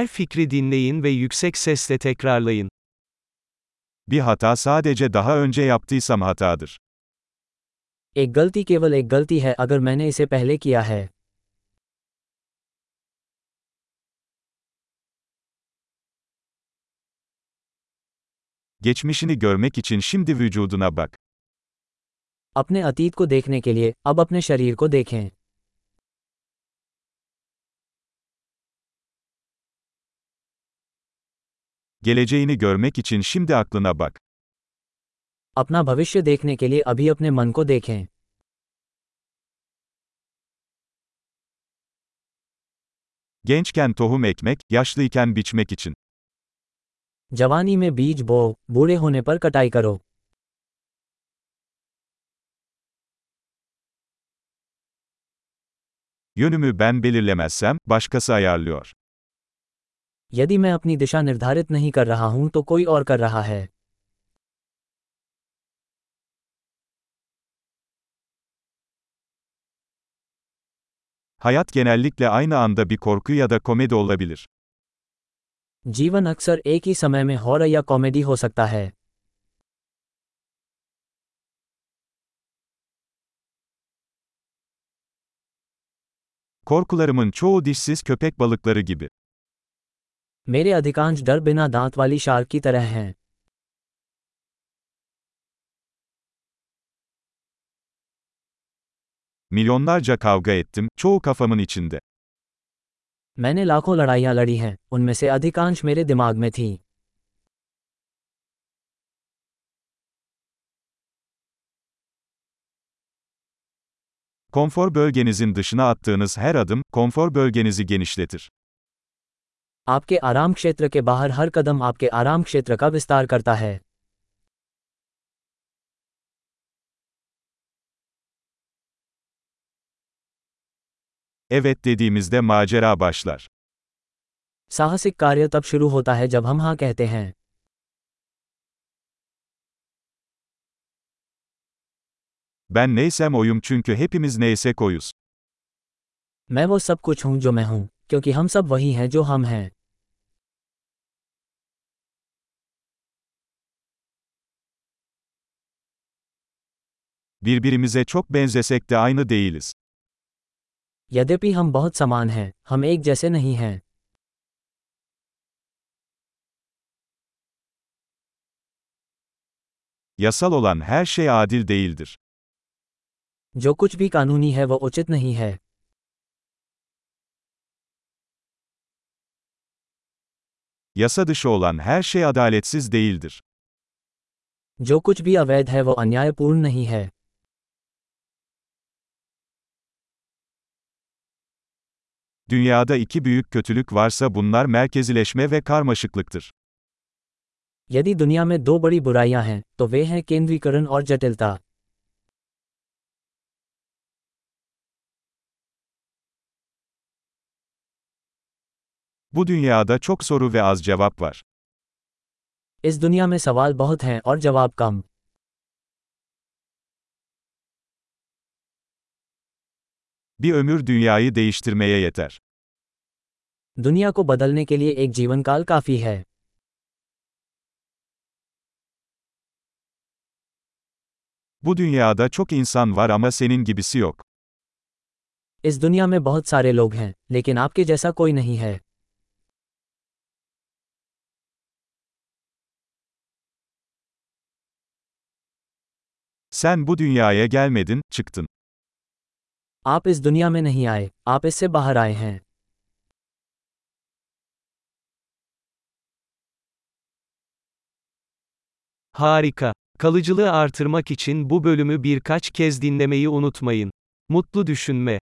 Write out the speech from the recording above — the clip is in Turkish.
Her fikri dinleyin ve yüksek sesle tekrarlayın. Bir hata sadece daha önce yaptıysam hatadır. एक गलती केवल एक गलती है अगर मैंने इसे पहले किया है Geçmişini görmek için şimdi vücuduna bak. अपने अतीत को देखने के लिए अब अपने शरीर को देखें Geleceğini görmek için şimdi aklına bak. अपना भविष्य देखने के लिए अभी अपने मन को देखें Gençken tohum ekmek, yaşlıyken biçmek için. जवानी में बीज बो बूढ़े होने पर कटाई करो Yönümü ben belirlemezsem, başkası ayarlıyor. यदि मैं अपनी दिशा निर्धारित नहीं कर रहा हूं तो कोई और कर रहा है Hayat genellikle aynı anda bir korku ya da komedi olabilir. जीवन अक्सर एक ही समय में हॉरर या कॉमेडी हो सकता है Korkularımın çoğu dişsiz köpek balıkları gibi. मेरे अधिकांश डर बिना दांत वाली शार्क की तरह हैं Milyonlarca kavga ettim, çoğu kafamın içinde. मैंने लाखों लड़ाइयां लड़ी हैं उनमें से अधिकांश मेरे दिमाग में थीं Konfor bölgenizin dışına attığınız her adım, konfor bölgenizi genişletir. आपके आराम क्षेत्र के बाहर हर कदम आपके आराम क्षेत्र का विस्तार करता है Evet dediğimizde macera başlar. साहसिक कार्य तब शुरू होता है जब हम हाँ कहते हैं Ben neysem oyum çünkü hepimiz neysek oyuz. मैं वो सब कुछ हूँ जो मैं हूँ क्योंकि हम सब वही हैं जो हम हैं Birbirimize çok benzesek de aynı değiliz. यद्यपि हम बहुत समान हैं हम एक जैसे नहीं हैं Yasal olan her şey adil değildir. जो कुछ भी कानूनी है वो उचित नहीं है Yasa dışı olan her şey adaletsiz değildir. जो कुछ भी अवैध है वो अन्यायपूर्ण नहीं है Dünyada iki büyük kötülük varsa bunlar merkezileşme ve karmaşıklıktır. यदि दुनिया में दो बड़ी बुराइयां हैं तो वे हैं केंद्रीकरण और जटिलता Bu dünyada çok soru ve az cevap var. इस दुनिया में सवाल बहुत हैं और जवाब कम Bir ömür dünyayı değiştirmeye yeter. दुनिया को बदलने के लिए एक जीवन काल काफी है Bu dünyada çok insan var ama senin gibisi yok. इस दुनिया में बहुत सारे लोग हैं लेकिन आपके जैसा कोई नहीं है Sen bu dünyaya gelmedin, çıktın. आप इस दुनिया में नहीं आए आप इससे बाहर आए हैं Harika. Kalıcılığı artırmak için bu bölümü birkaç kez dinlemeyi unutmayın. Mutlu düşünme.